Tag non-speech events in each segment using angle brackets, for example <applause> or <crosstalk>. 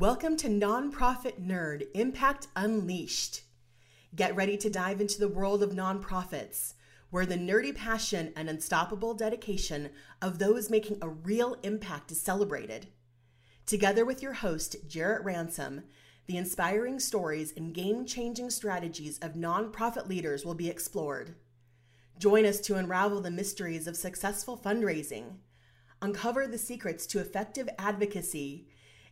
Welcome to Nonprofit Nerd Impact Unleashed. Get ready to dive into the world of nonprofits, where the nerdy passion and unstoppable dedication of those making a real impact is celebrated. Together with your host, Jarrett Ransom, the inspiring stories and game changing strategies of nonprofit leaders will be explored. Join us to unravel the mysteries of successful fundraising, uncover the secrets to effective advocacy,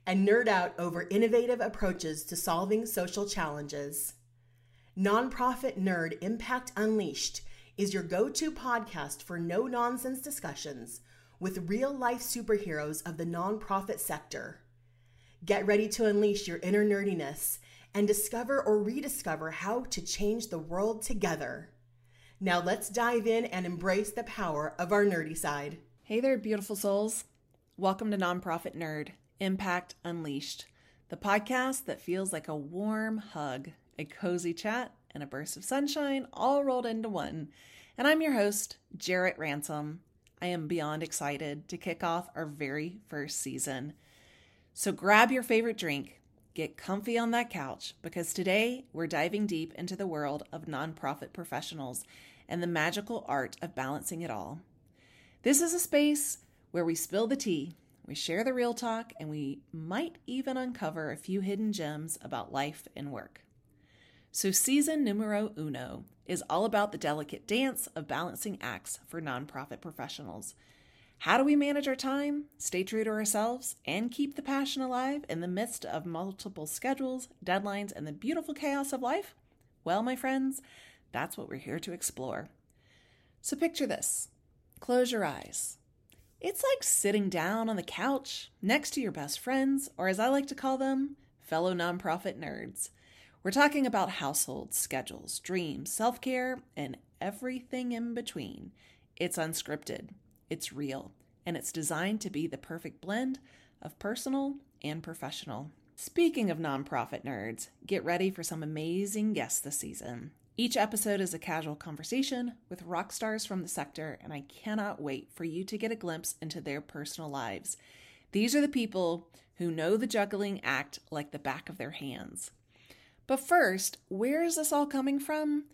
and nerd out over innovative approaches to solving social challenges. Nonprofit Nerd Impact Unleashed is your go to podcast for no nonsense discussions with real life superheroes of the nonprofit sector. Get ready to unleash your inner nerdiness and discover or rediscover how to change the world together. Now let's dive in and embrace the power of our nerdy side. Hey there, beautiful souls. Welcome to Nonprofit Nerd Impact Unleashed, the podcast that feels like a warm hug, a cozy chat, and a burst of sunshine all rolled into one. And I'm your host, Jarrett Ransom. I am beyond excited to kick off our very first season. So grab your favorite drink, get comfy on that couch, because today we're diving deep into the world of nonprofit professionals and the magical art of balancing it all. This is a space where we spill the tea we share the real talk, and we might even uncover a few hidden gems about life and work. So, season numero uno is all about the delicate dance of balancing acts for nonprofit professionals. How do we manage our time, stay true to ourselves, and keep the passion alive in the midst of multiple schedules, deadlines, and the beautiful chaos of life? Well, my friends, that's what we're here to explore. So, picture this close your eyes it's like sitting down on the couch next to your best friends, or as I like to call them, fellow nonprofit nerds. We're talking about households, schedules, dreams, self care, and everything in between. It's unscripted, it's real, and it's designed to be the perfect blend of personal and professional. Speaking of nonprofit nerds, get ready for some amazing guests this season. Each episode is a casual conversation with rock stars from the sector, and I cannot wait for you to get a glimpse into their personal lives. These are the people who know the juggling act like the back of their hands. But first, where is this all coming from?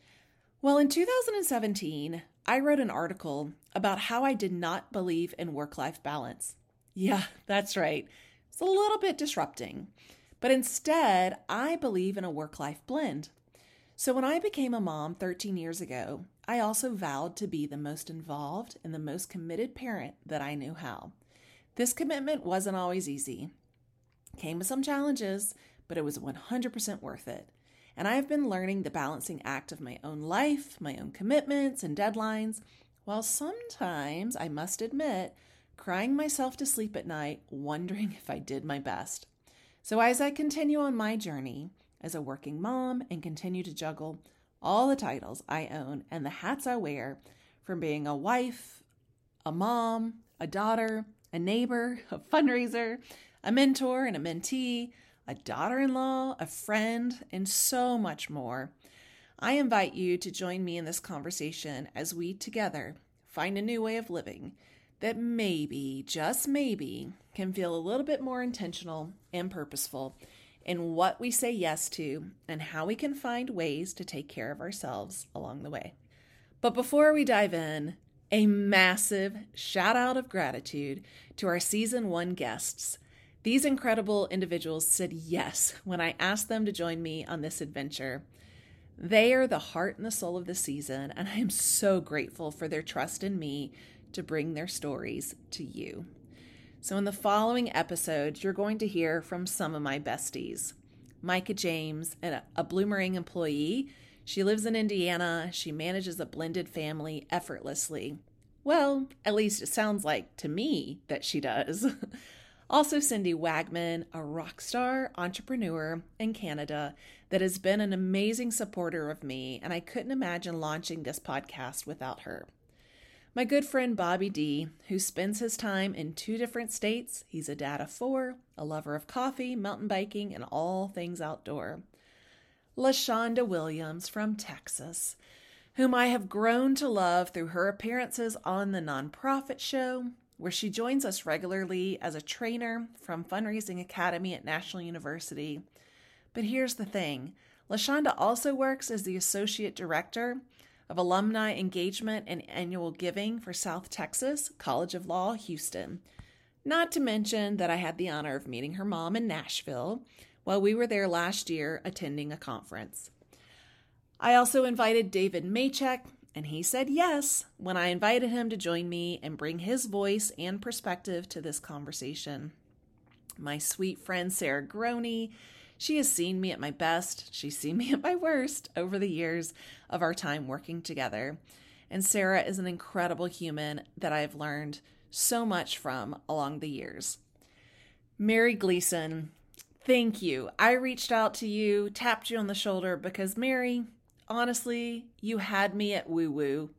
Well, in 2017, I wrote an article about how I did not believe in work life balance. Yeah, that's right. It's a little bit disrupting. But instead, I believe in a work life blend. So, when I became a mom 13 years ago, I also vowed to be the most involved and the most committed parent that I knew how. This commitment wasn't always easy. Came with some challenges, but it was 100% worth it. And I have been learning the balancing act of my own life, my own commitments and deadlines, while sometimes, I must admit, crying myself to sleep at night, wondering if I did my best. So, as I continue on my journey, as a working mom and continue to juggle all the titles I own and the hats I wear from being a wife, a mom, a daughter, a neighbor, <laughs> a fundraiser, a mentor and a mentee, a daughter in law, a friend, and so much more. I invite you to join me in this conversation as we together find a new way of living that maybe, just maybe, can feel a little bit more intentional and purposeful in what we say yes to and how we can find ways to take care of ourselves along the way. But before we dive in, a massive shout out of gratitude to our season one guests. These incredible individuals said yes when I asked them to join me on this adventure. They are the heart and the soul of the season, and I am so grateful for their trust in me to bring their stories to you. So, in the following episodes, you're going to hear from some of my besties. Micah James, a Bloomerang employee. She lives in Indiana. She manages a blended family effortlessly. Well, at least it sounds like to me that she does. <laughs> also, Cindy Wagman, a rock star entrepreneur in Canada that has been an amazing supporter of me, and I couldn't imagine launching this podcast without her. My good friend Bobby D, who spends his time in two different states. He's a dad of four, a lover of coffee, mountain biking, and all things outdoor. LaShonda Williams from Texas, whom I have grown to love through her appearances on the nonprofit show, where she joins us regularly as a trainer from Fundraising Academy at National University. But here's the thing LaShonda also works as the Associate Director of Alumni Engagement and Annual Giving for South Texas College of Law, Houston. Not to mention that I had the honor of meeting her mom in Nashville while we were there last year attending a conference. I also invited David Maychek, and he said yes when I invited him to join me and bring his voice and perspective to this conversation. My sweet friend Sarah Groney, she has seen me at my best, she's seen <laughs> me at my worst over the years of our time working together. And Sarah is an incredible human that I have learned so much from along the years. Mary Gleason, thank you. I reached out to you, tapped you on the shoulder because Mary, honestly, you had me at woo woo.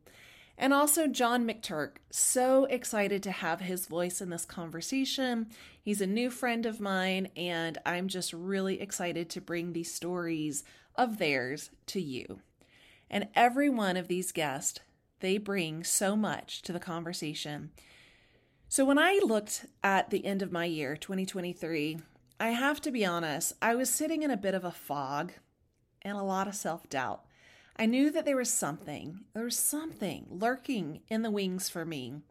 And also, John McTurk, so excited to have his voice in this conversation. He's a new friend of mine, and I'm just really excited to bring these stories of theirs to you. And every one of these guests, they bring so much to the conversation. So, when I looked at the end of my year, 2023, I have to be honest, I was sitting in a bit of a fog and a lot of self doubt. I knew that there was something, there was something lurking in the wings for me.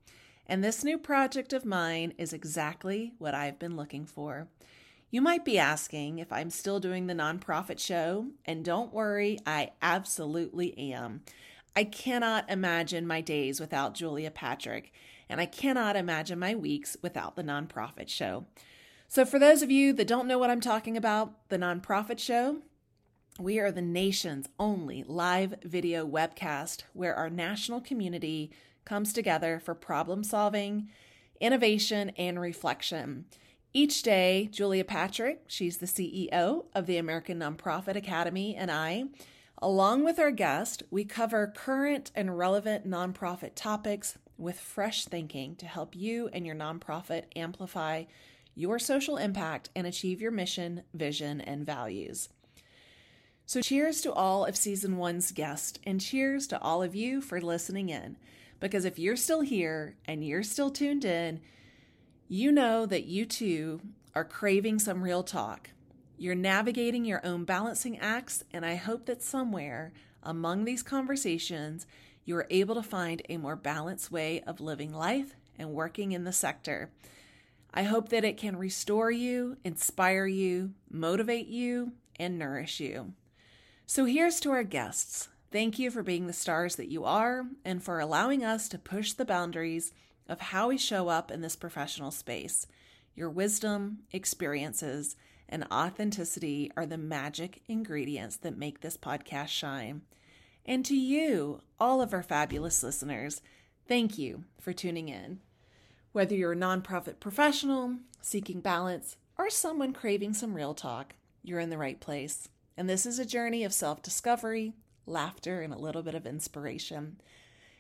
And this new project of mine is exactly what I've been looking for. You might be asking if I'm still doing the nonprofit show, and don't worry, I absolutely am. I cannot imagine my days without Julia Patrick, and I cannot imagine my weeks without the nonprofit show. So, for those of you that don't know what I'm talking about, the nonprofit show we are the nation's only live video webcast where our national community comes together for problem solving, innovation, and reflection. Each day, Julia Patrick, she's the CEO of the American Nonprofit Academy, and I, along with our guest, we cover current and relevant nonprofit topics with fresh thinking to help you and your nonprofit amplify your social impact and achieve your mission, vision, and values. So, cheers to all of season one's guests, and cheers to all of you for listening in. Because if you're still here and you're still tuned in, you know that you too are craving some real talk. You're navigating your own balancing acts, and I hope that somewhere among these conversations, you are able to find a more balanced way of living life and working in the sector. I hope that it can restore you, inspire you, motivate you, and nourish you. So here's to our guests. Thank you for being the stars that you are and for allowing us to push the boundaries of how we show up in this professional space. Your wisdom, experiences, and authenticity are the magic ingredients that make this podcast shine. And to you, all of our fabulous listeners, thank you for tuning in. Whether you're a nonprofit professional, seeking balance, or someone craving some real talk, you're in the right place. And this is a journey of self discovery, laughter, and a little bit of inspiration.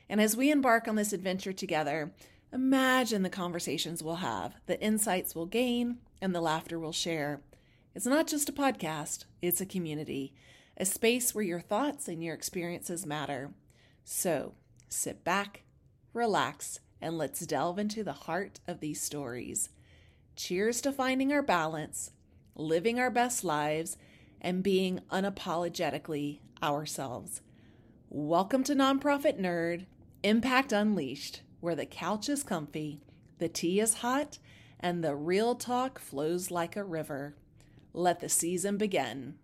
And as we embark on this adventure together, imagine the conversations we'll have, the insights we'll gain, and the laughter we'll share. It's not just a podcast, it's a community, a space where your thoughts and your experiences matter. So sit back, relax, and let's delve into the heart of these stories. Cheers to finding our balance, living our best lives, and being unapologetically ourselves. Welcome to Nonprofit Nerd, Impact Unleashed, where the couch is comfy, the tea is hot, and the real talk flows like a river. Let the season begin.